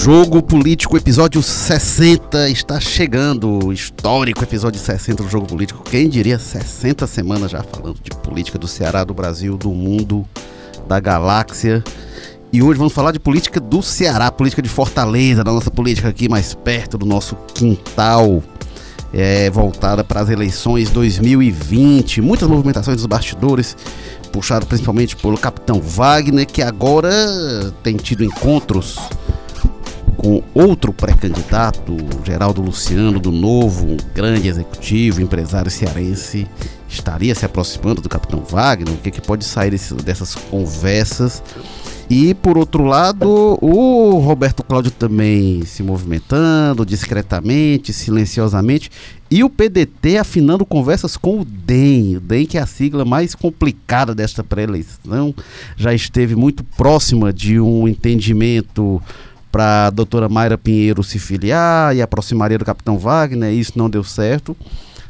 Jogo Político, episódio 60, está chegando. O histórico episódio 60 do Jogo Político. Quem diria 60 semanas já falando de política do Ceará, do Brasil, do mundo, da galáxia. E hoje vamos falar de política do Ceará, política de Fortaleza, da nossa política aqui mais perto do nosso quintal. É, voltada para as eleições 2020. Muitas movimentações dos bastidores, puxado principalmente pelo capitão Wagner, que agora tem tido encontros com outro pré-candidato, Geraldo Luciano, do Novo, grande executivo, empresário cearense, estaria se aproximando do capitão Wagner? O que, que pode sair desse, dessas conversas? E por outro lado, o Roberto Cláudio também se movimentando discretamente, silenciosamente, e o PDT afinando conversas com o DEM, o DEM que é a sigla mais complicada desta pré-eleição, já esteve muito próxima de um entendimento para a doutora Mayra Pinheiro se filiar e aproximaria do capitão Wagner, isso não deu certo.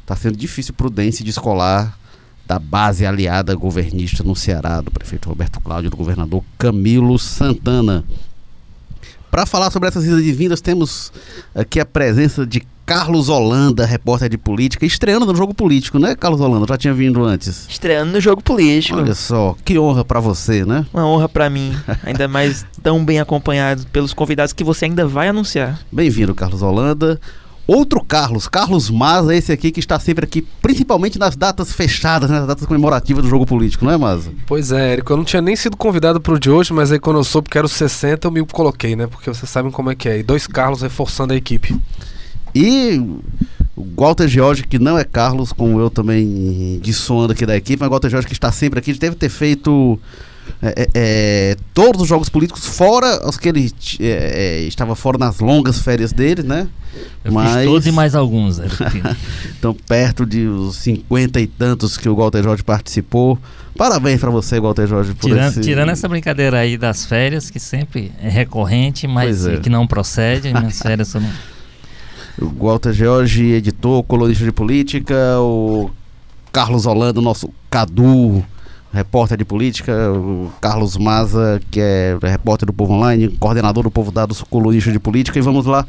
Está sendo difícil se descolar da base aliada governista no Ceará, do prefeito Roberto Cláudio, do governador Camilo Santana. Para falar sobre essas idas e vindas, temos aqui a presença de Carlos Holanda, repórter de política, estreando no jogo político, né, Carlos Holanda? Já tinha vindo antes. Estreando no jogo político. Olha só, que honra para você, né? Uma honra para mim, ainda mais tão bem acompanhado pelos convidados que você ainda vai anunciar. Bem-vindo, Carlos Holanda. Outro Carlos, Carlos Maza, esse aqui que está sempre aqui, principalmente nas datas fechadas, né, nas datas comemorativas do jogo político, não é, Maza? Pois é, Érico, eu não tinha nem sido convidado para o de hoje, mas aí quando eu soube que era o 60, eu me coloquei, né? Porque vocês sabem como é que é. E dois Carlos reforçando a equipe. E o Walter George, que não é Carlos, como eu também dissoando aqui da equipe, mas o Walter George que está sempre aqui, deve ter feito é, é, é, todos os jogos políticos, fora os que ele é, é, estava fora nas longas férias dele, né? Eu mas... todos e mais alguns. Né? então, perto de os cinquenta e tantos que o Walter Jorge participou. Parabéns para você, Walter Jorge, por tirando, esse... tirando essa brincadeira aí das férias, que sempre é recorrente, mas é. que não procede, minhas férias são... O Walter Jorge, editor, colunista de política, o Carlos Holanda, nosso Cadu, repórter de política, o Carlos Maza, que é repórter do Povo Online, coordenador do Povo Dados, colunista de política, e vamos lá.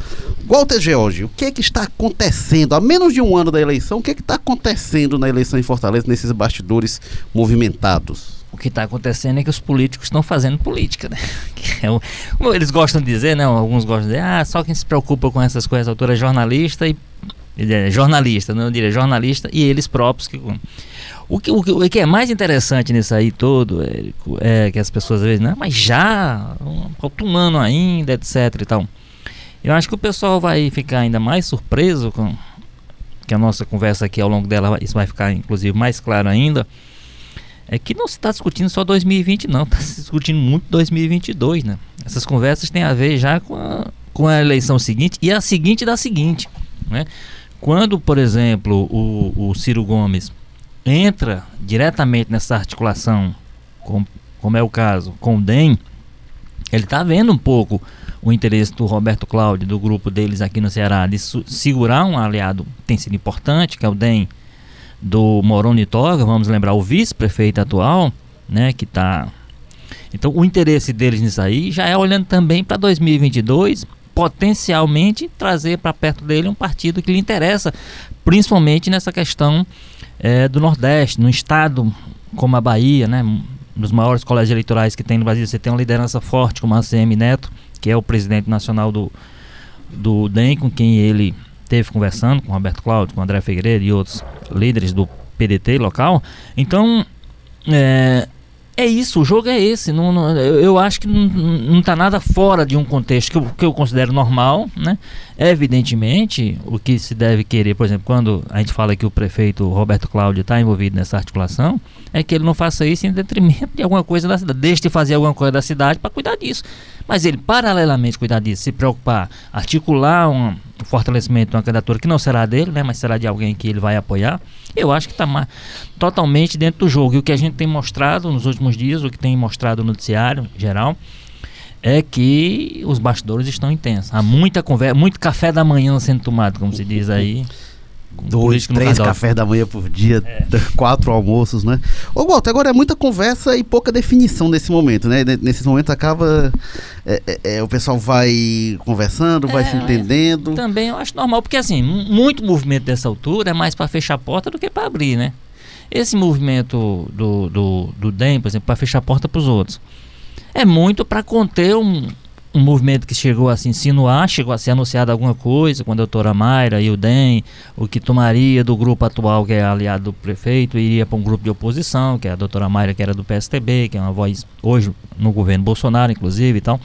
Walter George, o que é que está acontecendo, há menos de um ano da eleição, o que é que está acontecendo na eleição em Fortaleza, nesses bastidores movimentados? O que está acontecendo é que os políticos estão fazendo política, né? É eles gostam de dizer, né? Alguns gostam de dizer, ah, só quem se preocupa com essas coisas, autora é jornalista e é jornalista, não diria jornalista, e eles próprios que o que, o, que, o que é mais interessante nisso aí todo, Érico, é que as pessoas às vezes, não, mas já, falta um ano ainda, etc e tal. Eu acho que o pessoal vai ficar ainda mais surpreso com que a nossa conversa aqui ao longo dela, isso vai ficar inclusive mais claro ainda, é que não se está discutindo só 2020 não, está se discutindo muito 2022, né? Essas conversas têm a ver já com a, com a eleição seguinte e a seguinte da seguinte, né? Quando, por exemplo, o, o Ciro Gomes entra diretamente nessa articulação, com, como é o caso com o DEM, ele está vendo um pouco o interesse do Roberto Cláudio, do grupo deles aqui no Ceará, de segurar um aliado tem sido importante, que é o DEM do Moroni Toga, vamos lembrar o vice-prefeito atual, né, que está... Então o interesse deles nisso aí já é olhando também para 2022, potencialmente trazer para perto dele um partido que lhe interessa, principalmente nessa questão é, do Nordeste, no estado como a Bahia, né, dos maiores colégios eleitorais que tem no Brasil, você tem uma liderança forte como a ACM Neto, que é o presidente nacional do, do DEM, com quem ele teve conversando, com Roberto Cláudio, com André Figueiredo e outros líderes do PDT local. Então, é, é isso, o jogo é esse. Não, não eu, acho que não está nada fora de um contexto que eu, que eu considero normal, né? Evidentemente, o que se deve querer, por exemplo, quando a gente fala que o prefeito Roberto Cláudio está envolvido nessa articulação, é que ele não faça isso em detrimento de alguma coisa da cidade. Deixe de fazer alguma coisa da cidade para cuidar disso. Mas ele, paralelamente, cuidar disso, se preocupar, articular um, fortalecimento de uma candidatura que não será dele, né, mas será de alguém que ele vai apoiar, eu acho que está totalmente dentro do jogo. E o que a gente tem mostrado nos últimos dias, o que tem mostrado no noticiário geral, é que os bastidores estão intensos. Há muita conversa, muito café da manhã sendo tomado, como se diz aí. Dois, três cafés da manhã por dia, É. quatro almoços, né? Ô, Walter, agora é muita conversa e pouca definição nesse momento, né? Ne- Nesses momentos acaba. é, é, é, o pessoal vai conversando, vai se é. entendendo. Também eu acho normal, porque assim, mu- muito movimento dessa altura é mais para fechar a porta do que para abrir, né? Esse movimento do, do, do DEM, por exemplo, para fechar a porta para os outros, é muito para conter um, um movimento que chegou a se insinuar, chegou a ser anunciado alguma coisa com a doutora Mayra e o DEM, o que tomaria do grupo atual, que é aliado do prefeito, iria para um grupo de oposição, que é a doutora Mayra, que era do PSTB, que é uma voz hoje no governo Bolsonaro, inclusive e tal.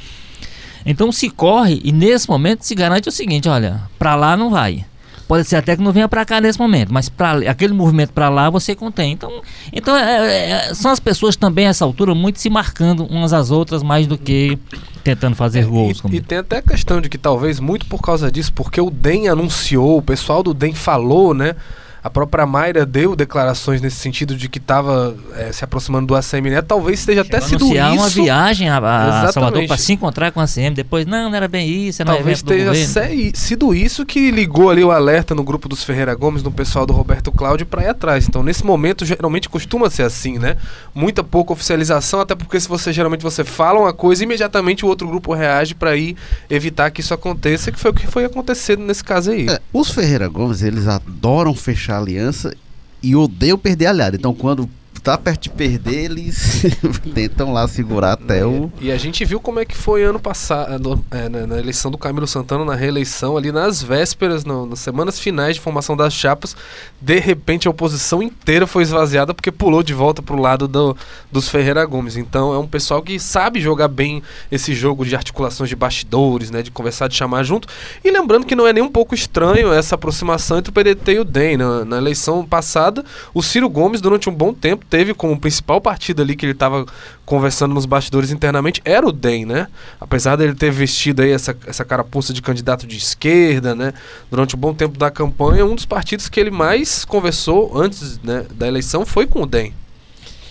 Então se corre e nesse momento se garante o seguinte, olha, para lá não vai. Pode ser até que não venha para cá nesse momento, mas pra, aquele movimento para lá você contém. Então, então é- é- são as pessoas também a essa altura muito se marcando umas às outras mais do que tentando fazer gols. E, e tem até a questão de que talvez muito por causa disso, porque o DEM anunciou, o pessoal do DEM falou, né? A própria Mayra deu declarações nesse sentido de que estava se aproximando do ACM, né? Talvez tenha até Chegou sido anunciar uma isso. viagem a, a Exatamente. Salvador para se encontrar com a CM. Depois, não, não era bem isso, era um Talvez se- sido isso que ligou ali o alerta no grupo dos Ferreira Gomes, no pessoal do Roberto Cláudio, para ir atrás. Então, nesse momento, geralmente costuma ser assim, né? Muita pouca oficialização, até porque se você geralmente você fala uma coisa, imediatamente o outro grupo reage para ir evitar que isso aconteça, que foi o que foi acontecendo nesse caso aí. É, os Ferreira Gomes, eles adoram fechar aliança e odeiam perder aliado. Então, quando tá perto de perder, eles tentam lá segurar até o. E a gente viu como é que foi ano passado, é, na, na eleição do Camilo Santana, na reeleição, ali nas vésperas, no- nas semanas finais de formação das chapas, de repente a oposição inteira foi esvaziada porque pulou de volta pro lado do- dos Ferreira Gomes. Então é um pessoal que sabe jogar bem esse jogo de articulações de bastidores, né, de conversar, de chamar junto. E lembrando que não é nem um pouco estranho essa aproximação entre o PDT e o DEM. Na, na eleição passada, o Ciro Gomes, durante um bom tempo, teve como principal partido ali que ele estava conversando nos bastidores internamente, era o DEM, né? Apesar dele ter vestido aí essa, essa carapuça de candidato de esquerda, né? Durante um bom tempo da campanha, um dos partidos que ele mais conversou antes né, da eleição foi com o DEM.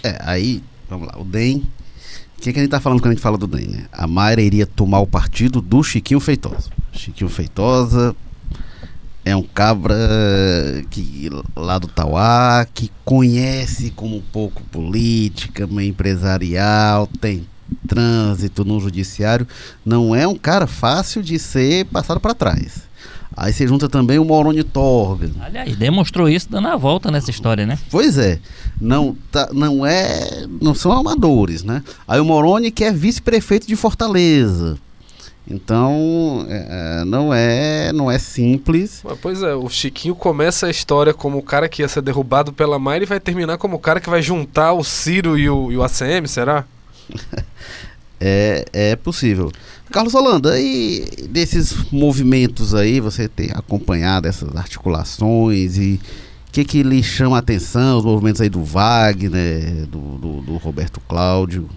É, aí, vamos lá, o DEM. O que, que a gente tá falando quando a gente fala do DEM, né? A Mayra iria tomar o partido do Chiquinho Feitosa. Chiquinho Feitosa é um cabra que lá do Tauá, que conhece como um pouco política, meio empresarial, tem trânsito no judiciário. Não é um cara fácil de ser passado para trás. Aí você junta também o Moroni Torga, Aliás, demonstrou isso dando a volta nessa história, né? Pois é, não, tá, não é, não são amadores, né? Aí o Moroni que é vice-prefeito de Fortaleza, então é, é, não é, não é simples. Mas, Pois é, o Chiquinho começa a história como o cara que ia ser derrubado pela Mayra e vai terminar como o cara que vai juntar o Ciro e o, e o ACM, será? É, é possível. Carlos Holanda, e desses movimentos aí, você tem acompanhado essas articulações e o que, que lhe chama a atenção, os movimentos aí do Wagner, do, do, do Roberto Cláudio?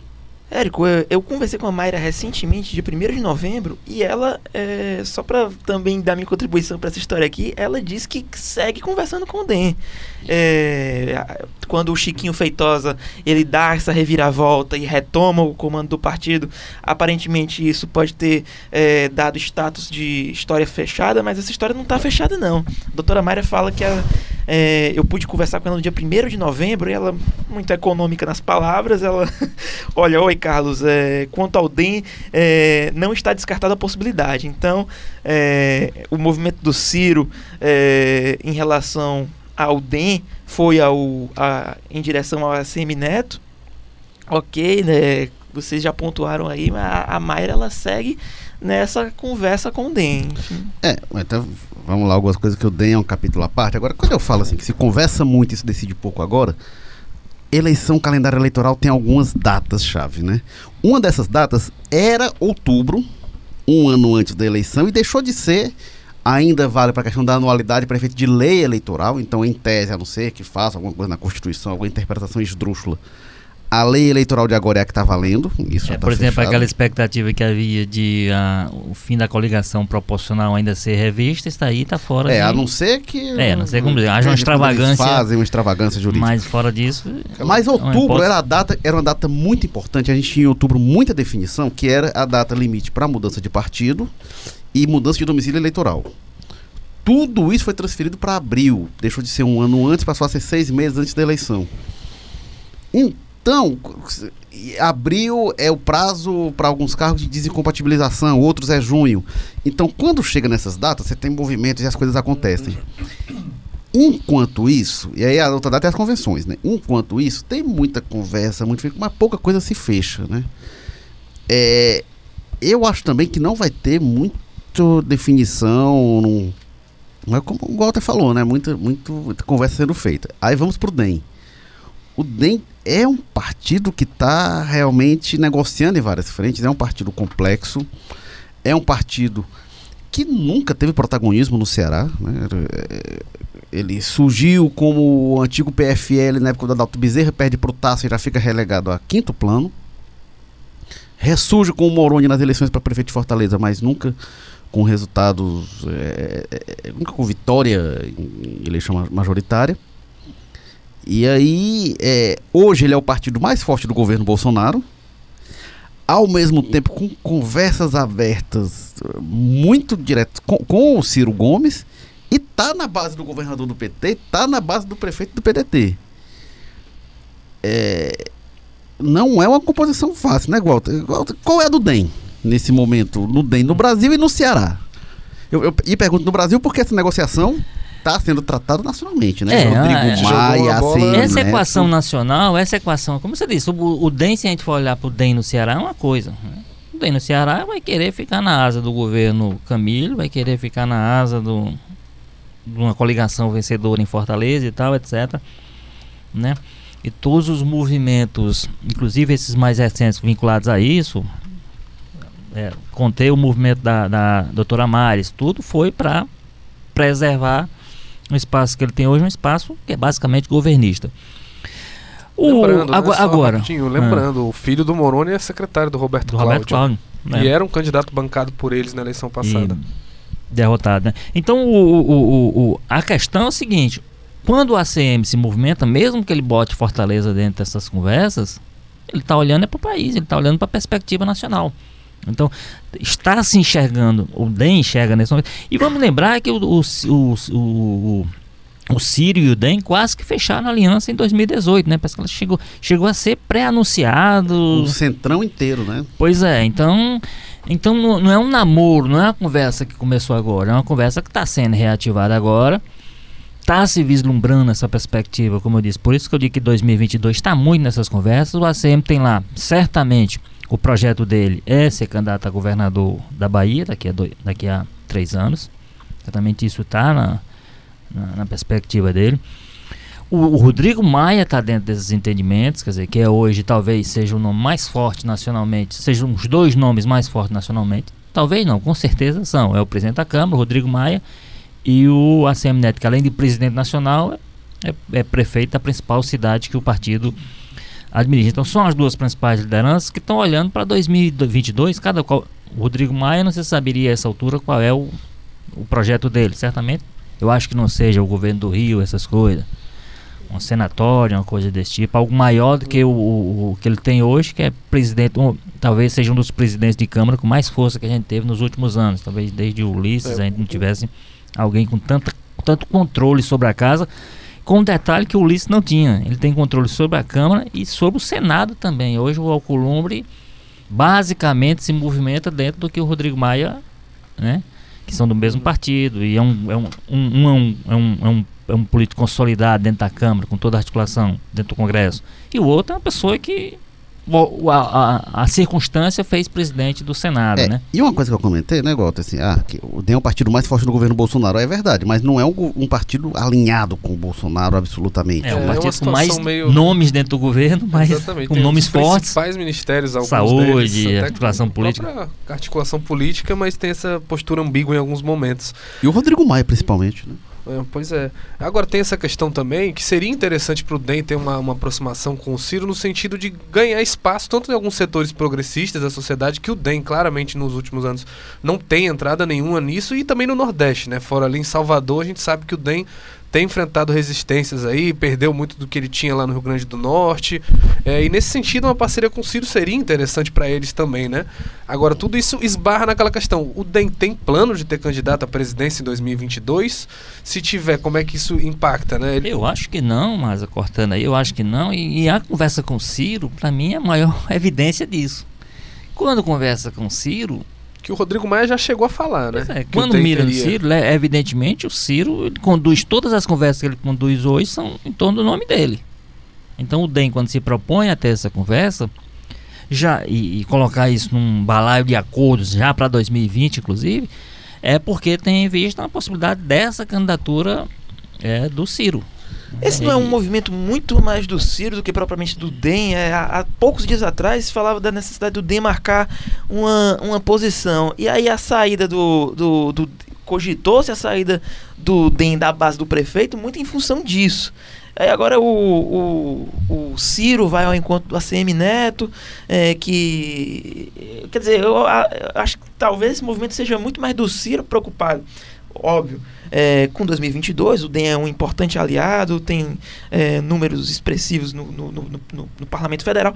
Érico, eu, eu conversei com a Mayra recentemente, de 1 de novembro, e ela, é, só pra também dar minha contribuição pra essa história aqui, ela disse que segue conversando com o DEM. É, quando o Chiquinho Feitosa ele dá essa reviravolta e retoma o comando do partido, aparentemente isso pode ter é, dado status de história fechada, mas essa história não tá fechada não. A doutora Mayra fala que a, é, eu pude conversar com ela no dia 1 de novembro e ela, muito econômica nas palavras, ela Olha, oi Carlos, é, quanto ao DEM, é, não está descartada a possibilidade. Então, é, o movimento do Ciro é, em relação ao DEM foi ao, a- em direção ao ACM Neto. Ok, né? Vocês já pontuaram aí, mas a, a Mayra ela segue nessa conversa com o. Enfim. É, então vamos lá, algumas coisas que eu dei é um capítulo à parte. Agora, quando eu falo assim, que se conversa muito e se decide pouco agora, eleição, calendário eleitoral tem algumas datas-chave, né? Uma dessas datas era outubro, um ano antes da eleição, e deixou de ser. Ainda vale para a questão da anualidade para efeito de lei eleitoral, então, em tese, a não ser que faça alguma coisa na Constituição, alguma interpretação esdrúxula, a lei eleitoral de agora é a que está valendo. Isso É, tá por exemplo, fechado. aquela expectativa que havia de ah, o fim da coligação proporcional ainda ser revista, está aí, está fora. É, de- a não ser que. É, a não ser como dizer, haja uma extravagância. Fazem uma extravagância jurídica. Mas fora disso. Mas é outubro era a data, era uma data muito importante. A gente tinha em outubro muita definição, que era a data limite para mudança de partido e mudança de domicílio eleitoral. tudo isso foi transferido para abril. Deixou de ser um ano antes, passou a ser seis meses antes da eleição. Então, abril é o prazo para alguns cargos de desincompatibilização, outros é junho. Então, quando chega nessas datas, você tem movimentos e as coisas acontecem. Enquanto isso, e aí a outra data é as convenções, né? Enquanto isso, tem muita conversa, muito, mas pouca coisa se fecha, né? É, eu acho também que não vai ter muita definição, não, não é como o Walter falou, né? Muita, muito, muita conversa sendo feita. Aí vamos pro DEM. O DEM é um partido que está realmente negociando em várias frentes, é um partido complexo, é um partido que nunca teve protagonismo no Ceará. Né? É, ele surgiu como o antigo PFL na época da Adalto Bezerra, perde para o Tasso e já fica relegado a quinto plano. Ressurge com o Moroni nas eleições para prefeito de Fortaleza, mas nunca com resultados, é, é, nunca com vitória em eleição majoritária. E aí, é, hoje ele é o partido mais forte do governo Bolsonaro, ao mesmo tempo com conversas abertas muito diretas com, com o Ciro Gomes e tá na base do governador do PT, tá na base do prefeito do PDT. É, não é uma composição fácil, né, Walter? Qual é a do DEM nesse momento? No DEM, no Brasil e no Ceará? Eu, eu, e pergunto no Brasil porque essa negociação está sendo tratado nacionalmente, né? É, Rodrigo é, Maia, bola, Essa Neto. equação nacional, essa equação, como você disse, o, o DEM, se a gente for olhar para o DEM no Ceará, é uma coisa. Né? O DEM no Ceará vai querer ficar na asa do governo Camilo, vai querer ficar na asa do, de uma coligação vencedora em Fortaleza e tal, etc. Né? E todos os movimentos, inclusive esses mais recentes vinculados a isso, é, contei o movimento da, da doutora Mares, tudo foi para preservar o espaço que ele tem hoje, um espaço que é basicamente governista. O, lembrando, né, agora, só agora lembrando, o filho do Moroni é secretário do Roberto do Cláudio. Roberto Cláudio. né? E era um candidato bancado por eles na eleição passada. E derrotado, né? Então o, o, o, o- a questão é o seguinte: quando o ACM se movimenta, mesmo que ele bote Fortaleza dentro dessas conversas, ele está olhando é para o país, ele está olhando para a perspectiva nacional. Então, está se enxergando, o DEM enxerga nesse momento. E vamos lembrar que o, o, o, o, o Ciro e o DEM quase que fecharam a aliança em 2018, né? Parece que ela chegou, chegou a ser pré-anunciado. O centrão inteiro, né? Pois é, então, então não, não é um namoro, não é uma conversa que começou agora, é uma conversa que está sendo reativada agora, está se vislumbrando essa perspectiva, como eu disse. Por isso que eu digo que 2022 está muito nessas conversas. O ACM tem lá, certamente, o projeto dele é ser candidato a governador da Bahia daqui a, dois, daqui a três anos. Certamente isso está na, na, na perspectiva dele. O, o Rodrigo Maia está dentro desses entendimentos, quer dizer, que é hoje talvez seja o nome mais forte nacionalmente, sejam os dois nomes mais fortes nacionalmente. Talvez não, com certeza são. É o presidente da Câmara, o Rodrigo Maia, e o ACM Neto, que além de presidente nacional, é, é prefeito da principal cidade que o partido administra. Então são as duas principais lideranças que estão olhando para 2022, cada qual. O Rodrigo Maia não se saberia a essa altura qual é o, o projeto dele, certamente. Eu acho que não seja o governo do Rio, essas coisas um senatório, uma coisa desse tipo, algo maior do que o, o, o que ele tem hoje, que é presidente, um, talvez seja um dos presidentes de Câmara com mais força que a gente teve nos últimos anos. Talvez desde o Ulisses É, a gente não tivesse alguém com tanta, tanto controle sobre a casa, com um detalhe que o Ulisses não tinha. Ele tem controle sobre a Câmara e sobre o Senado também. Hoje o Alcolumbre basicamente se movimenta dentro do que o Rodrigo Maia, né? Que são do mesmo partido e é um, é um, um, um, é um, é um, é um é político consolidado dentro da Câmara, com toda a articulação dentro do Congresso. E o outro é uma pessoa que a, a, a circunstância fez presidente do Senado, É, né? E uma coisa que eu comentei, né, Walter, assim, ah, que o DEM é o partido mais forte do governo Bolsonaro, é verdade, mas não é um, um partido alinhado com o Bolsonaro absolutamente. É, um É, partido uma com mais meio- nomes dentro do governo, mas Exatamente, com tem nomes os fortes. principais ministérios, alguns Saúde, deles, articulação política. Articulação política, mas tem essa postura ambígua em alguns momentos. E o Rodrigo Maia, principalmente, né? É, pois é. Agora tem essa questão também que seria interessante para o DEM ter uma, uma aproximação com o Ciro no sentido de ganhar espaço, tanto em alguns setores progressistas da sociedade, que o DEM claramente nos últimos anos não tem entrada nenhuma nisso, e também no Nordeste, né? Fora ali em Salvador, a gente sabe que o DEM tem enfrentado resistências aí, perdeu muito do que ele tinha lá no Rio Grande do Norte. É, e nesse sentido, uma parceria com o Ciro seria interessante para eles também, né? Agora, tudo isso esbarra naquela questão. O DEM tem plano de ter candidato à presidência em 2022? Se tiver, como é que isso impacta, né? Ele... Eu acho que não, mas cortando aí, eu acho que não. E, e a conversa com o Ciro, para mim, é a maior evidência disso. Quando conversa com o Ciro, que o Rodrigo Maia já chegou a falar, né? É, quando mira no Ciro, né, evidentemente o Ciro conduz todas as conversas que ele conduz hoje são em torno do nome dele. Então o DEM, quando se propõe a ter essa conversa, já e, e colocar isso num balaio de acordos já para 2020, inclusive, é porque tem em vista a possibilidade dessa candidatura é, do Ciro. Esse não é um movimento muito mais do Ciro do que propriamente do DEM. É, há, há, poucos dias atrás se falava da necessidade do DEM marcar uma, uma posição. E aí a saída do. do, do cogitou-se a saída do DEM da base do prefeito muito em função disso. Aí agora o, o, o, Ciro vai ao encontro do ACM Neto, é, que. Quer dizer, eu, eu acho que talvez esse movimento seja muito mais do Ciro preocupado óbvio. É, com 2022, o DEM é um importante aliado, tem é, números expressivos no, no, no, no, Parlamento Federal.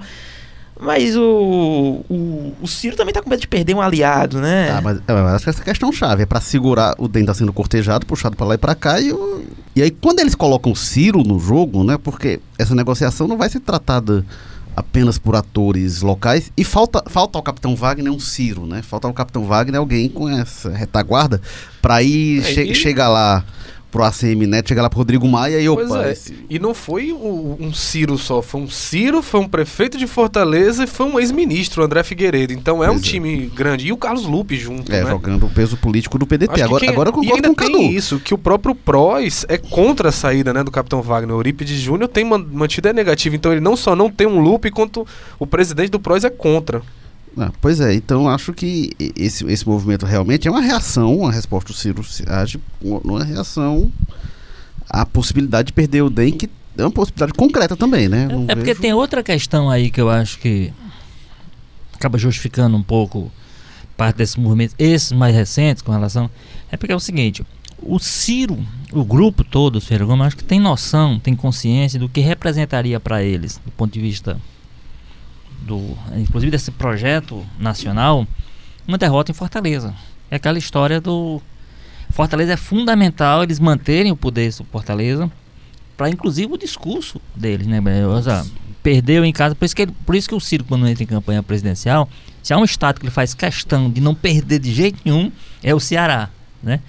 Mas o, o, o Ciro também está com medo de perder um aliado, né? Ah, mas, é, acho que essa questão chave é para segurar o DEM tá sendo cortejado, puxado para lá e para cá e, o, e aí quando eles colocam o Ciro no jogo, né? Porque essa negociação não vai ser tratada apenas por atores locais. E falta, falta ao Capitão Wagner um Ciro, né? Falta ao Capitão Wagner alguém com essa retaguarda para ir che chegar lá pro ACM Neto, chegar lá pro Rodrigo Maia e opa. É. Esse... E não foi um, um, Ciro só, foi um Ciro, foi um prefeito de Fortaleza e foi um ex-ministro, André Figueiredo. Então é pois um é. time grande. E o Carlos Lupe junto. É, né? jogando o peso político do PDT. agora, quem... agora eu concordo com o Cadu. tem isso, que o próprio Prois é contra a saída né, do Capitão Wagner. O Eurípides Júnior tem mantido a negativa. Então ele não só não tem um Lupe, quanto o presidente do Prois é contra. Ah, pois é, então acho que esse, esse movimento realmente é uma reação, uma resposta do Ciro age uma reação à possibilidade de perder o DEM, que é uma possibilidade concreta também, né? Não é, é porque tem outra questão aí que eu acho que acaba justificando um pouco parte desses movimentos, esses mais recentes com relação. É porque é o seguinte, o Ciro, o grupo todo, o Ciro Gomes, acho que tem noção, tem consciência do que representaria para eles, do ponto de vista do, inclusive desse projeto nacional, uma derrota em Fortaleza. É aquela história do Fortaleza é fundamental eles manterem o poder sobre Fortaleza para inclusive o discurso deles, né? Seja, perdeu em casa, por isso que ele, por isso que o Ciro quando entra em campanha presidencial, se há um estado que ele faz questão de não perder de jeito nenhum, é o Ceará, né?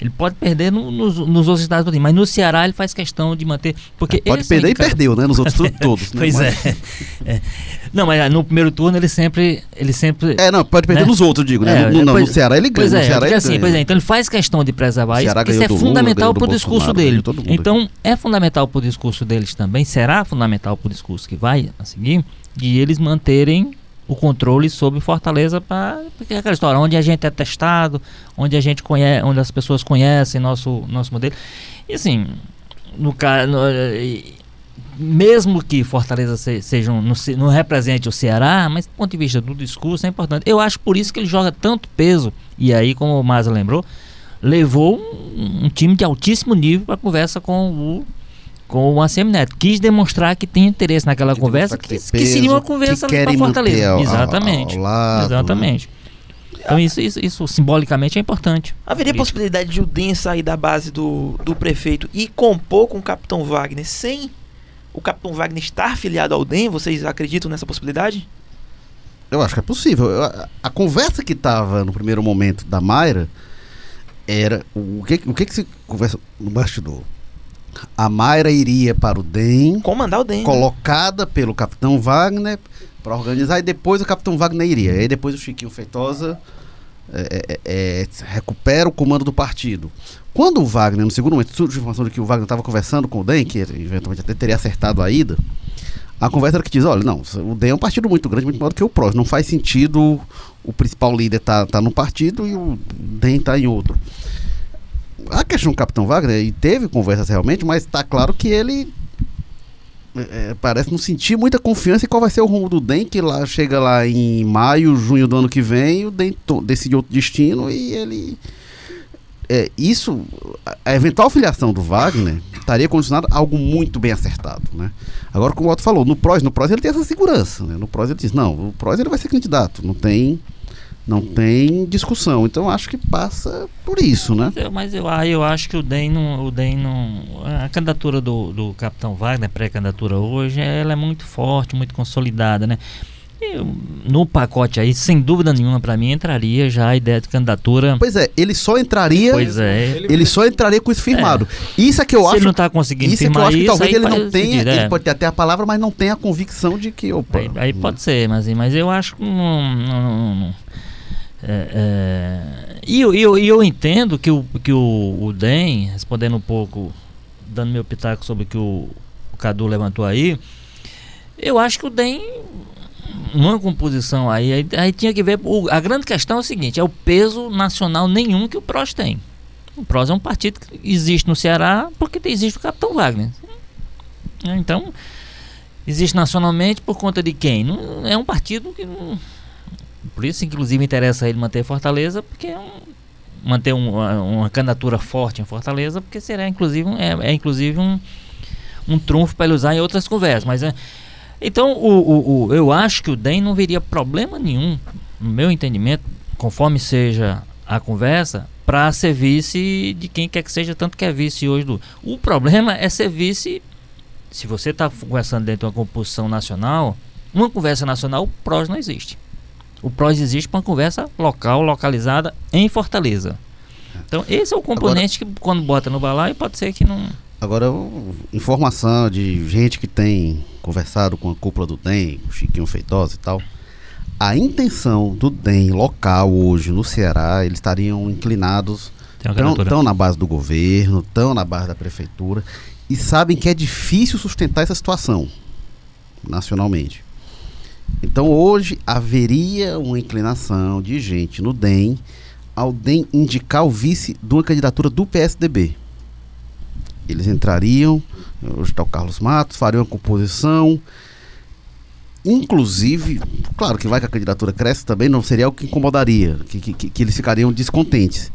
Ele pode perder no, nos, nos outros estados do mas no Ceará ele faz questão de manter. Porque pode perder e perdeu, né? Nos outros todos. Né? pois mas... é. é. Não, mas no primeiro turno ele sempre. Ele sempre é, não, pode perder né? nos outros, digo, né? É, no, no, no, Ceará ele ganha. Pois é, Ceará ele assim, ganha. Pois é, então ele faz questão de preservar isso, porque isso é fundamental para o discurso dele. Então, é fundamental para o discurso deles também, será fundamental para o discurso que vai a seguir, de eles manterem o controle sobre Fortaleza para é aquela história onde a gente é testado, onde a gente conhece, onde as pessoas conhecem nosso nosso modelo. E assim, no caso, mesmo que Fortaleza se, seja um, não, não, represente o Ceará, mas do ponto de vista do discurso é importante. Eu acho por isso que ele joga tanto peso. E aí, como o Maza lembrou, levou um, um time de altíssimo nível para conversa com o com o ACM Neto. Quis demonstrar que tem interesse naquela que conversa, que, que, peso, que, seria uma conversa para Fortaleza. Ao, Exatamente. Ao lado, Exatamente. Então isso, isso, isso, simbolicamente é importante. Haveria política. possibilidade de o DEM sair da base do, do prefeito e compor com o Capitão Wagner sem o Capitão Wagner estar filiado ao DEM? Vocês acreditam nessa possibilidade? Eu acho que é possível. A, a conversa que estava no primeiro momento da Mayra era o que, o que, que se conversa no bastidor? A Mayra iria para o DEM. Comandar o DEM. Né? Colocada né? pelo Capitão Wagner para organizar e depois o Capitão Wagner iria. E aí depois o Chiquinho Feitosa é, é, é, recupera o comando do partido. Quando o Wagner, no segundo momento, surge a informação de que o Wagner estava conversando com o DEM, que eventualmente até teria acertado a ida, a conversa era que diz, olha, não, o DEM é um partido muito grande, muito maior do que o PROS. Não faz sentido o principal líder estar tá, tá num partido e o DEM estar tá em outro a questão do Capitão Wagner, e teve conversas realmente, mas está claro que ele é, parece não sentir muita confiança em qual vai ser o rumo do DEM, que lá chega lá em maio, junho do ano que vem, o DEM decide outro destino e ele. É, isso, a eventual filiação do Wagner estaria condicionado a algo muito bem acertado, né? Agora, como o Otto falou, no PROS, no PROS ele tem essa segurança, né? No PROS ele diz, não, o PROS ele vai ser candidato, não tem, não tem discussão. Então, acho que passa por isso, né? Eu- mas eu, ah, eu acho que o DEM não. O DEM não a candidatura do, do capitão Wagner, pré-candidatura hoje, ela é muito forte, muito consolidada, né? E, no pacote aí, sem dúvida nenhuma, para mim, entraria já a ideia de candidatura. Pois é, ele só entraria, Pois é. ele só entraria com isso firmado. Isso é que eu Se acho ele não está conseguindo Isso é que eu firmar acho que talvez ele não tenha, sentido, ele é. pode ter até a palavra, mas não tem a convicção de que, opa, Aí, aí pode ser, mas, mas eu acho que não. não- não- é, é, e eu, eu, eu entendo que, o, que o, o DEM, respondendo um pouco, dando meu pitaco sobre o que o, o Cadu levantou aí, eu acho que o DEM, uma composição aí, aí, aí tinha que ver. o- a grande questão é o seguinte: é o peso nacional nenhum que o PROS tem. O PROS é um partido que existe no Ceará porque existe o Capitão Wagner. Então, existe nacionalmente por conta de quem? Não, é um partido que não. Por isso, inclusive, interessa ele manter Fortaleza, porque é um, manter um- uma, uma candidatura forte em Fortaleza, porque será inclusive é, é inclusive um, um trunfo para ele usar em outras conversas. Mas é, então o, o- o- eu acho que o DEM não veria problema nenhum, no meu entendimento, conforme seja a conversa, para ser vice de quem quer que seja, tanto que é vice hoje do. O problema é ser vice se você está conversando dentro de uma composição nacional, uma conversa nacional, o PROS não existe. O PROS existe para uma conversa local, localizada em Fortaleza. Então, esse é o componente que, quando bota no balaio, pode ser que não. Agora, informação de gente que tem conversado com a cúpula do DEM, o Chiquinho Feitosa e tal. A intenção do DEM local hoje no Ceará, eles estariam inclinados, estão na base do governo, estão na base da prefeitura e sabem que é difícil sustentar essa situação nacionalmente. Então hoje haveria uma inclinação de gente no DEM ao DEM indicar o vice de uma candidatura do PSDB. Eles entrariam, hoje está o Carlos Matos, fariam uma composição. Inclusive, claro que vai que a candidatura cresce também, não seria algo que incomodaria, que, que, que- eles ficariam descontentes.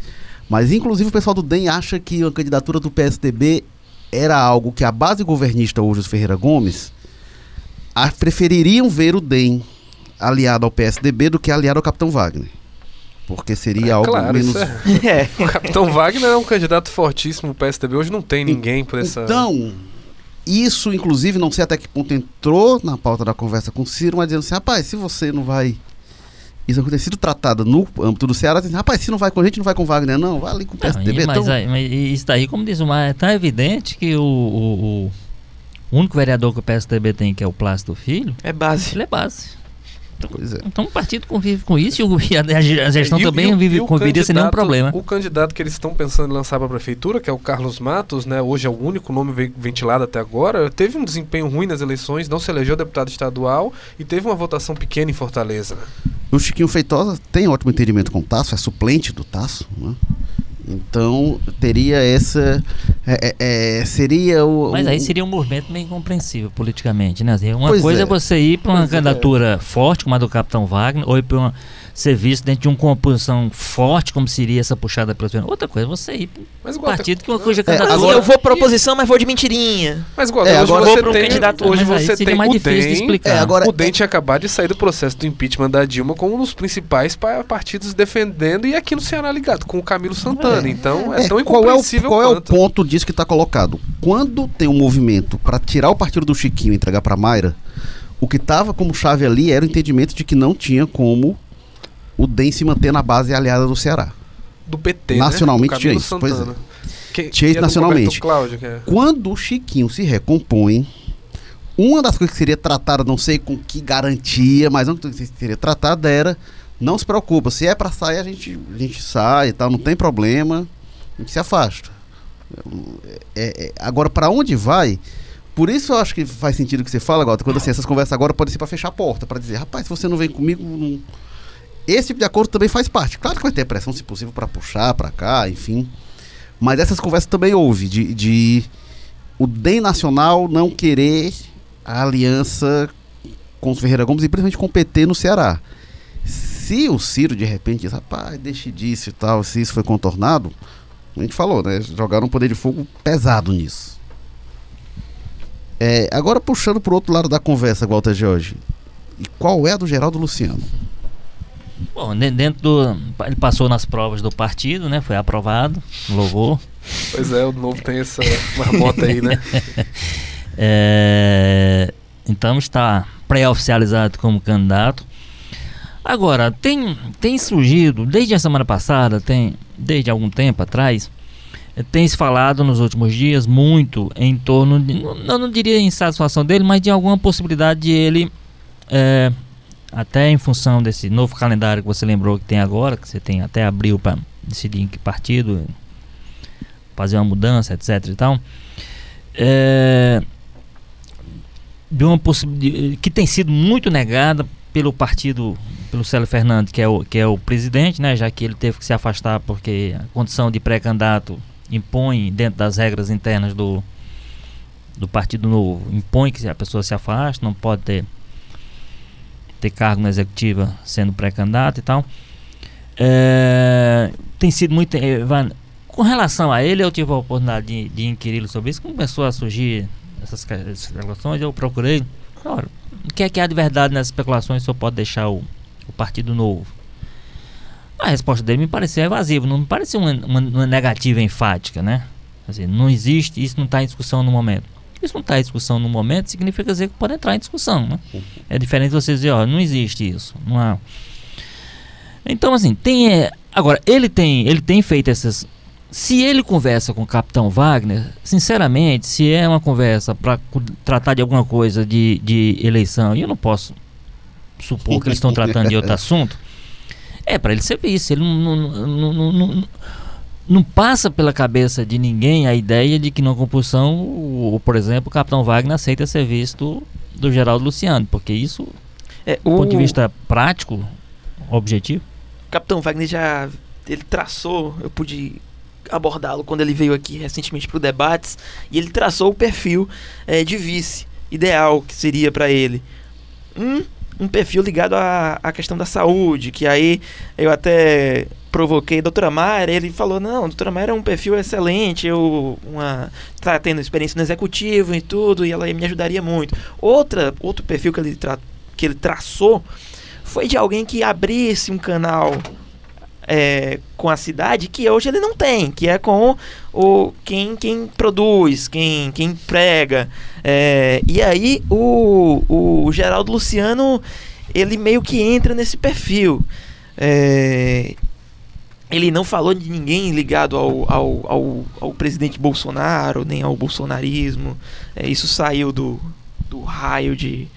Mas inclusive o pessoal do DEM acha que a candidatura do PSDB era algo que a base governista hoje, os Ferreira Gomes, a- prefeririam ver o DEM aliado ao PSDB do que aliado ao Capitão Wagner. Porque seria É, algo claro, menos. é. É. O Capitão Wagner é um candidato fortíssimo. O PSDB hoje não tem ninguém por essa. Então, isso, inclusive, não sei até que ponto entrou na pauta da conversa com o Ciro, mas dizendo assim, rapaz, se você não vai. Isso tem sido tratado no âmbito do Ceará, dizendo, rapaz, se não vai com a gente, não vai com o Wagner, não, vai ali com o Não, PSDB. e- mas, então, aí- mas isso daí, como diz o Mar, é tão evidente que o, o, o único vereador que o PSDB tem, que é o Plácido Filho, É base. ele é base. Pois é. Então o partido convive com isso e, o- e a, a gestão E o- também e o- vive, e o conviveria sem nenhum candidato- problema. O candidato que eles estão pensando em lançar para a prefeitura, que é o Carlos Matos, né, hoje é o único nome ve- ventilado até agora, teve um desempenho ruim nas eleições, não se elegeu deputado estadual e teve uma votação pequena em Fortaleza. O Chiquinho Feitosa tem ótimo entendimento com o Tasso, é suplente do Tasso, né? Então, teria essa. é- é- é, seria o. Mas aí seria um movimento meio incompreensível politicamente, né? Assim, Uma Pois coisa é. é. você ir para uma Pois é. candidatura forte, como a do Capitão Wagner, ou ir para uma serviço dentro de uma composição forte, como seria essa puxada pelo governo. Outra coisa é você ir para um partido que uma cuja É, agora- eu vou pra oposição, mas vou de mentirinha. Mas igual, É, hoje agora- você Vou um tem, candidato, hoje você tem mais o difícil de DEM, explicar. É, agora- o DEM tinha acabado de sair do processo do impeachment da Dilma como um dos principais pa- partidos defendendo e aqui no Ceará ligado, com o Camilo Santana. Então é, É, tão qual é o, incompreensível qual é o ponto disso que está colocado? Quando tem um movimento para tirar o partido do Chiquinho e entregar para Mayra, o que estava como chave ali era o entendimento de que não tinha como o DEM se manter na base aliada do Ceará. do PT, Nacionalmente né? Tinha isso, pois é. Que, Tinha isso é nacionalmente. Cláudio, é. Quando o Chiquinho se recompõe, uma das coisas que seria tratada, não sei com que garantia, mas uma coisa que seria tratada era, não se preocupa, se é para sair a gente, a gente sai e tal, não tem problema, a gente se afasta. É, é, agora, para onde vai? Por isso eu acho que faz sentido o que você fala agora, quando assim, essas conversas agora podem ser para fechar a porta, para dizer, rapaz, se você não vem comigo, não... esse tipo de acordo também faz parte. Claro que vai ter pressão, se possível, para puxar para cá, enfim. Mas essas conversas também houve, de, de o DEM Nacional não querer a aliança com os Ferreira Gomes e principalmente com o PT no Ceará. Se o Ciro de repente diz, rapaz, deixe disso e tal, se isso foi contornado, a gente falou, né? Jogaram um poder de fogo pesado nisso. É, agora puxando pro outro lado da conversa, Walter Jorge. E qual é a do Geraldo Luciano? Bom, de- dentro do. Ele passou nas provas do partido, né? Foi aprovado, louvor. Pois é, o novo tem essa marmota aí, né? É, então está pré-oficializado como candidato. Agora, tem, tem surgido, desde a semana passada, tem, desde algum tempo atrás, tem se falado nos últimos dias muito em torno de, não- eu não diria insatisfação dele, mas de alguma possibilidade de ele, eh, até em função desse novo calendário que você lembrou que tem agora, que você tem até abril para decidir em que partido, fazer uma mudança, etc e tal, eh, de uma possibilidade que tem sido muito negada pelo partido, pelo Célio Fernandes, que é o, que é o presidente, né, já que ele teve que se afastar porque a condição de pré-candidato impõe, dentro das regras internas do, do Partido Novo, impõe que a pessoa se afaste, não pode ter, ter cargo na executiva sendo pré-candidato e tal. É, tem sido muito. eh, com relação a ele, eu tive a oportunidade de, de inquiri-lo sobre isso. Começou a surgir essas, essas especulações, eu procurei. Ora, o que é que há de verdade nessas especulações? Eu pode deixar o, o Partido Novo? A resposta dele me pareceu evasiva, não me pareceu uma, uma- uma negativa enfática, né? Quer dizer, não existe, isso não está em discussão no momento. Isso não está em discussão no momento, significa dizer que pode entrar em discussão, né? É diferente de você dizer, ó, não existe isso, não há. Então, assim, tem. é, agora, ele tem, ele tem feito essas. Se ele conversa com o Capitão Wagner, sinceramente, se é uma conversa para tratar de alguma coisa de, de eleição, e eu não posso supor que eles estão tratando de outro assunto, é para ele ser vice. Ele não, não, não, não, não- passa pela cabeça de ninguém a ideia de que na compulsão, o, o, por exemplo, o Capitão Wagner aceita ser visto do Geraldo Luciano, porque isso, É, do o ponto de vista prático, objetivo, Capitão Wagner já ele traçou, eu pude abordá-lo quando ele veio aqui recentemente para o debates e ele traçou o perfil eh, de vice ideal que seria para ele. Um, um perfil ligado à, à questão da saúde, que aí eu até provoquei a doutora Mayra, ele falou, não, a doutora é um perfil excelente, eu uma, tá tendo experiência no executivo e tudo, e ela me ajudaria muito. Outra, outro perfil que ele, tra que ele traçou foi de alguém que abrisse um canal é, com a cidade que hoje ele não tem, que é com o quem, quem produz, quem, quem prega. É, e aí o, o Geraldo Luciano ele meio que entra nesse perfil. É, ele não falou de ninguém ligado ao, ao, ao, ao presidente Bolsonaro, nem ao bolsonarismo. É, isso saiu do, do raio de,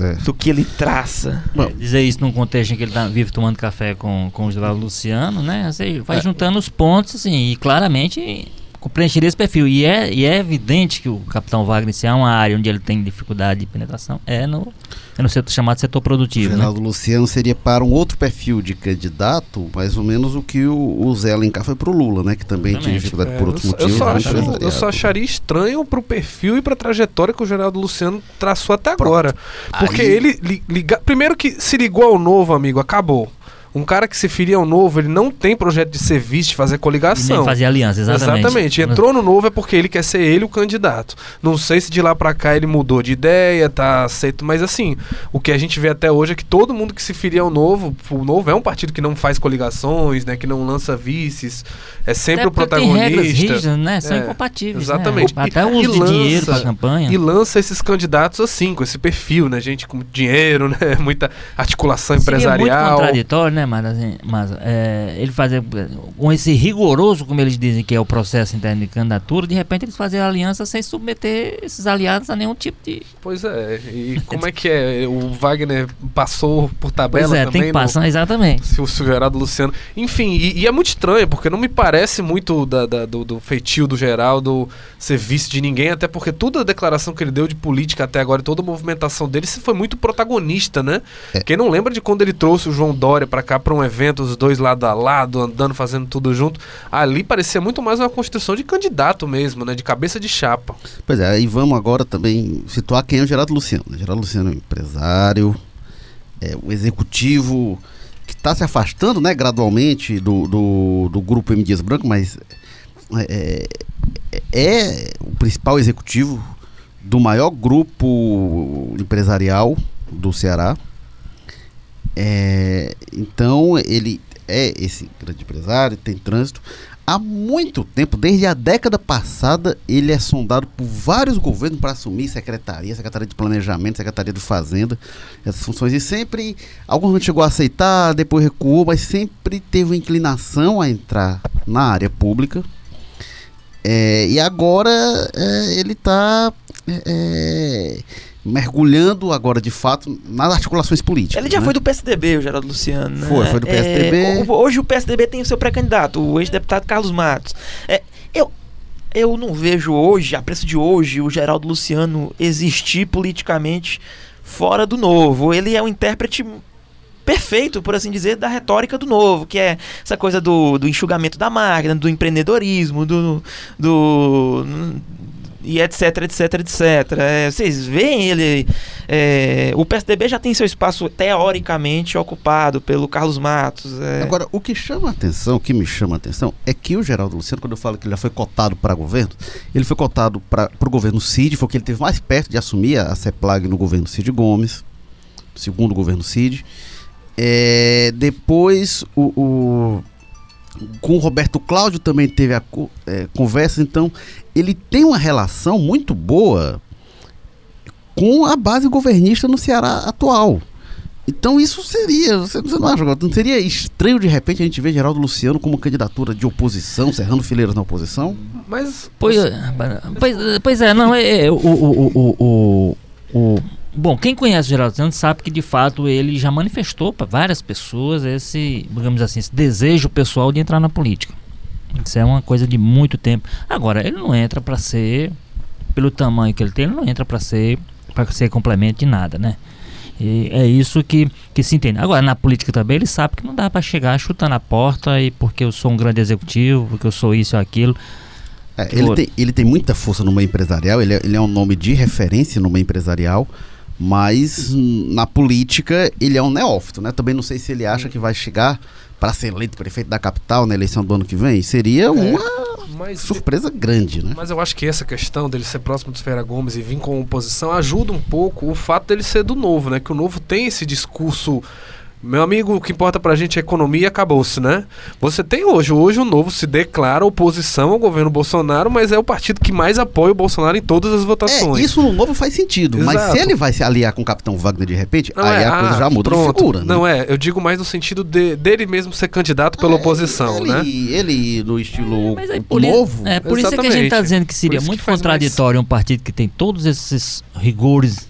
Certo. do que ele traça. Bom. dizer isso num contexto em que ele tá, vive tomando café com, com o Geraldo Luciano, né? Você vai É. juntando os pontos, assim, e claramente preencheria esse perfil. E é, e é evidente que o Capitão Wagner, se há uma área onde ele tem dificuldade de penetração, é no, é no setor chamado setor produtivo, né? Geraldo Luciano seria para um outro perfil de candidato, mais ou menos o que o, o Zé Alencar foi pro Lula, né? Que também tinha dificuldade É, por eu outros só- eu, motivos. só né, acho, eu empresariado. só acharia estranho pro perfil e pra trajetória que o Geraldo Luciano traçou até Pronto. agora. Porque Aí- ele li- liga, primeiro que se ligou ao novo, amigo, acabou. Um cara que se filia ao novo, ele não tem projeto de ser vice, de fazer E coligação. nem fazer aliança, exatamente. Exatamente. Entrou no novo é porque ele quer ser ele o candidato. Não sei se de lá pra cá ele mudou de ideia, tá aceito, mas assim, o que a gente vê até hoje é que todo mundo que se filia ao novo, o novo é um partido que não faz coligações, né, que não lança vices, é sempre o porque Tem regras protagonista. rígidas, né? São É, incompatíveis. exatamente. Né? Até o uso e de dinheiro lança- para campanha. E lança esses candidatos assim, com esse perfil, né? Gente com dinheiro, né? Muita articulação Seria muito empresarial. contraditório, né, mas, assim, mas é, ele fazer com esse rigoroso, como eles dizem que é o processo interno de candidatura, de repente eles fazem aliança sem submeter esses aliados a nenhum tipo de. Pois é. E como é que é? O Wagner passou por tabela Pois é, também? tem que no- passar, exatamente. Se o Geraldo Luciano. Enfim, e, e é muito estranho, porque não me parece muito da- da- do, do feitio do Geraldo ser vice de ninguém, até porque toda a declaração que ele deu de política até agora, e toda a movimentação dele, se foi muito protagonista, né? É. Quem não lembra de quando ele trouxe o João Dória pra cá pra um evento, os dois lado a lado, andando, fazendo tudo junto, ali parecia muito mais uma construção de candidato mesmo, né? De cabeça de chapa. Pois é, aí vamos agora também situar quem é o Geraldo Luciano. O Geraldo Luciano é um empresário, é um executivo que está se afastando né, gradualmente do, do, do grupo M. Dias Branco, mas é, é- é o principal executivo do maior grupo empresarial do Ceará. É, então ele é esse grande empresário, tem trânsito. Há muito tempo, desde a década passada, ele é sondado por vários governos para assumir secretaria, secretaria de planejamento, secretaria de fazenda, essas funções. E sempre, alguns chegou a aceitar, depois recuou, mas sempre teve inclinação a entrar na área pública. É, e agora é, ele está é, mergulhando agora de fato nas articulações políticas. Ele já né? foi do PSDB, o Geraldo Luciano. Né? Foi, foi do PSDB. É, hoje o PSDB tem o seu pré-candidato, o ex-deputado Carlos Matos. É, eu, eu não vejo hoje, a preço de hoje, o Geraldo Luciano existir politicamente fora do novo. Ele é um intérprete perfeito, por assim dizer, da retórica do novo, que é essa coisa do, do enxugamento da máquina, do empreendedorismo, do. do e etc, etc, etc. É, vocês veem ele. é, o PSDB já tem seu espaço teoricamente ocupado pelo Carlos Matos. é. Agora, o que chama a atenção, o que me chama a atenção, é que o Geraldo Luciano, quando eu falo que ele já foi cotado para governo, ele foi cotado para o governo Cid, foi que ele teve mais perto de assumir a, a CEPLAG no governo Cid Gomes, segundo governo Cid. É, depois, o, o- com o Roberto Cláudio também teve a é, conversa, então ele tem uma relação muito boa com a base governista no Ceará atual. Então isso seria, você, você não acha, Gota? não seria estranho de repente a gente ver Geraldo Luciano como candidatura de oposição, cerrando fileiras na oposição? Mas. Pois, pois, pois é, não, é, é, o, o, o, o, o- Bom, quem conhece o Geraldo Santos sabe que de fato ele já manifestou para várias pessoas esse, digamos assim, esse desejo pessoal de entrar na política. Isso é uma coisa de muito tempo. Agora, ele não entra para ser, pelo tamanho que ele tem, ele não entra para ser, para ser complemento de nada, né? E é isso que, que se entende. Agora, na política também, ele sabe que não dá para chegar chutando a porta e porque eu sou um grande executivo, porque eu sou isso ou aquilo. É, ele, tem, ele tem muita força no meio empresarial, ele é, ele é um nome de referência no meio empresarial, mas na política ele é um neófito, né? Também não sei se ele acha que vai chegar para ser eleito prefeito da capital na eleição do ano que vem. Seria uma Mas, surpresa grande, né? mas eu acho que essa questão dele ser próximo do Ferreira Gomes e vir com oposição ajuda um pouco o fato dele ser do novo, né? Que o novo tem esse discurso. Meu amigo, o que importa pra gente é economia e acabou-se, né? Você tem hoje, hoje o novo se declara oposição ao governo Bolsonaro, mas é o partido que mais apoia o Bolsonaro em todas as votações. É, isso no novo faz sentido, mas Exato. se ele vai se aliar com o Capitão Wagner de repente, Não aí é, a coisa ah, já muda pronto. de figura, né? Não é, eu digo mais no sentido de- dele mesmo ser candidato pela oposição, ele, né? Ele, no estilo Mas aí, por, novo, isso, é, por isso é que a gente está Exatamente. dizendo que seria que muito faz contraditório um partido que tem todos esses rigores,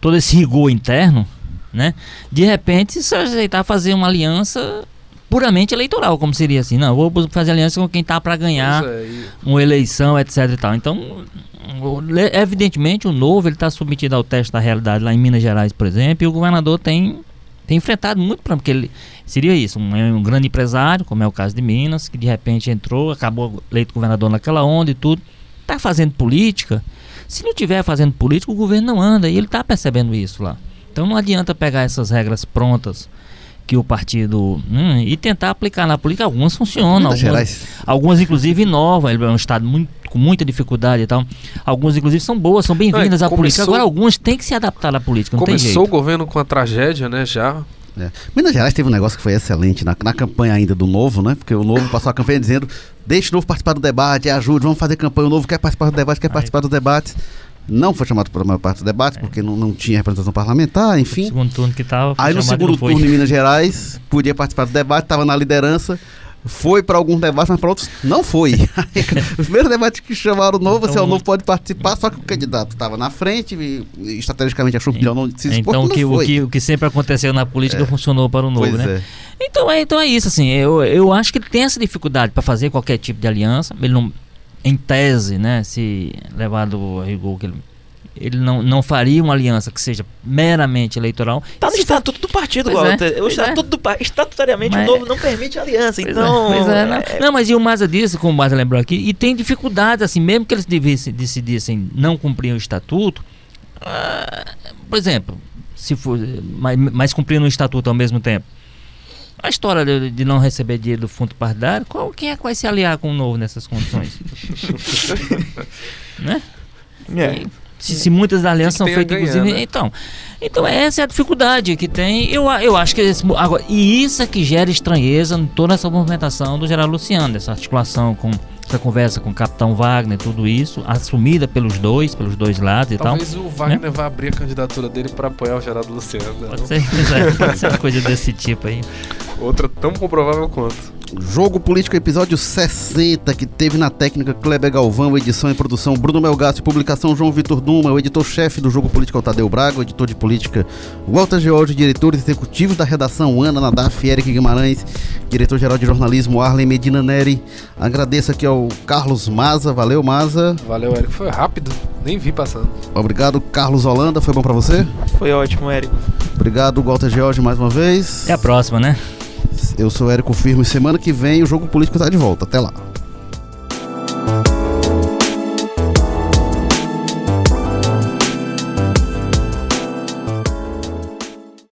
todo esse rigor interno, né? De repente se aceitar fazer uma aliança puramente eleitoral, como seria assim, não, vou fazer aliança com quem está para ganhar é, e- uma eleição, etc e tal. Então, evidentemente, o novo ele está submetido ao teste da realidade lá em Minas Gerais, por exemplo, e o governador tem, tem enfrentado muito para porque ele seria isso, um, é um grande empresário, como é o caso de Minas, que de repente entrou, acabou eleito governador naquela onda e tudo, está fazendo política. Se não tiver fazendo política, o governo não anda e ele está percebendo isso lá. Então não adianta pegar essas regras prontas que o partido hum, e tentar aplicar na política. Algumas funcionam, Minas algumas, Gerais. Algumas, inclusive, inovam. Ele é um estado muito, com muita dificuldade e tal. Algumas, inclusive, são boas, são bem-vindas Não, à e política. começou- Agora, algumas têm que se adaptar à política, não tem Começou jeito. o governo com a tragédia, né? Já. É. Minas Gerais teve um negócio que foi excelente na, na campanha ainda do Novo, né? Porque o Novo passou a campanha dizendo: deixe o Novo participar do debate, ajude, vamos fazer campanha. O Novo quer participar do debate, quer Aí. participar dos debates. Não foi chamado para a maior parte dos debates, porque não, não tinha representação parlamentar, No enfim. segundo turno que tava, foi Aí no segundo turno em Minas Gerais, podia participar do debate, estava na liderança. Foi para alguns debates, mas para outros não foi. Aí, Os primeiros debates que chamaram o novo, assim, ó, o Então- novo pode participar, só que o candidato estava na frente e, e estrategicamente achou melhor não se expor, Então, o que, o, que, o que sempre aconteceu na política funcionou para o novo, Pois né? é. Então é, então é isso, assim, eu, eu acho que ele tem essa dificuldade para fazer qualquer tipo de aliança. Ele não, em tese, né, se levado a rigor que ele, ele não, não faria uma aliança que seja meramente eleitoral. Tá no estatuto do partido, Pois é, o pois estatuto do partido, estatutariamente, Mas- o novo não permite aliança. Pois é, Então. pois é, não, é- não, mas e o Maza disse, como o Maza lembrou aqui, e tem dificuldades, assim, mesmo que eles devessem, decidissem não cumprir o estatuto, ah, por exemplo, se for, mas, mas cumprindo o estatuto ao mesmo tempo. A história de, de não receber dinheiro do fundo partidário, qual, quem é que vai se aliar com o novo nessas condições? né? É. E Se, se muitas das alianças são feitas, inclusive. né? Então, então, essa é a dificuldade que tem. Eu, eu acho que. Esse, agora, e isso é que gera estranheza em toda essa movimentação do Geraldo Luciano, essa articulação com. Essa conversa com o Capitão Wagner, tudo isso, assumida pelos dois, pelos dois lados e tal. Talvez o Wagner vá abrir a candidatura dele pra apoiar o Geraldo Luciano. né? Pode ser, pode ser uma coisa desse tipo aí. Outra tão comprovável quanto. Jogo Político, episódio 60, que teve na técnica Kleber Galvão, edição e produção Bruno Melgaço, publicação João Vitor Duma, o editor-chefe do Jogo Político é o Tadeu Braga, o editor de política Walter George, diretores executivos da redação Ana Nadaf, Eric Guimarães, diretor-geral de jornalismo Arlen Medina Neri. Agradeço aqui ao Carlos Maza, valeu Maza. Valeu, Eric. Foi rápido. Nem vi passando. Obrigado, Carlos Holanda, foi bom pra você? Foi ótimo, Érico. Obrigado, Walter George, mais uma vez. Até a próxima, né? Eu sou Érico Firmo e semana que vem o Jogo Político tá de volta. Até lá.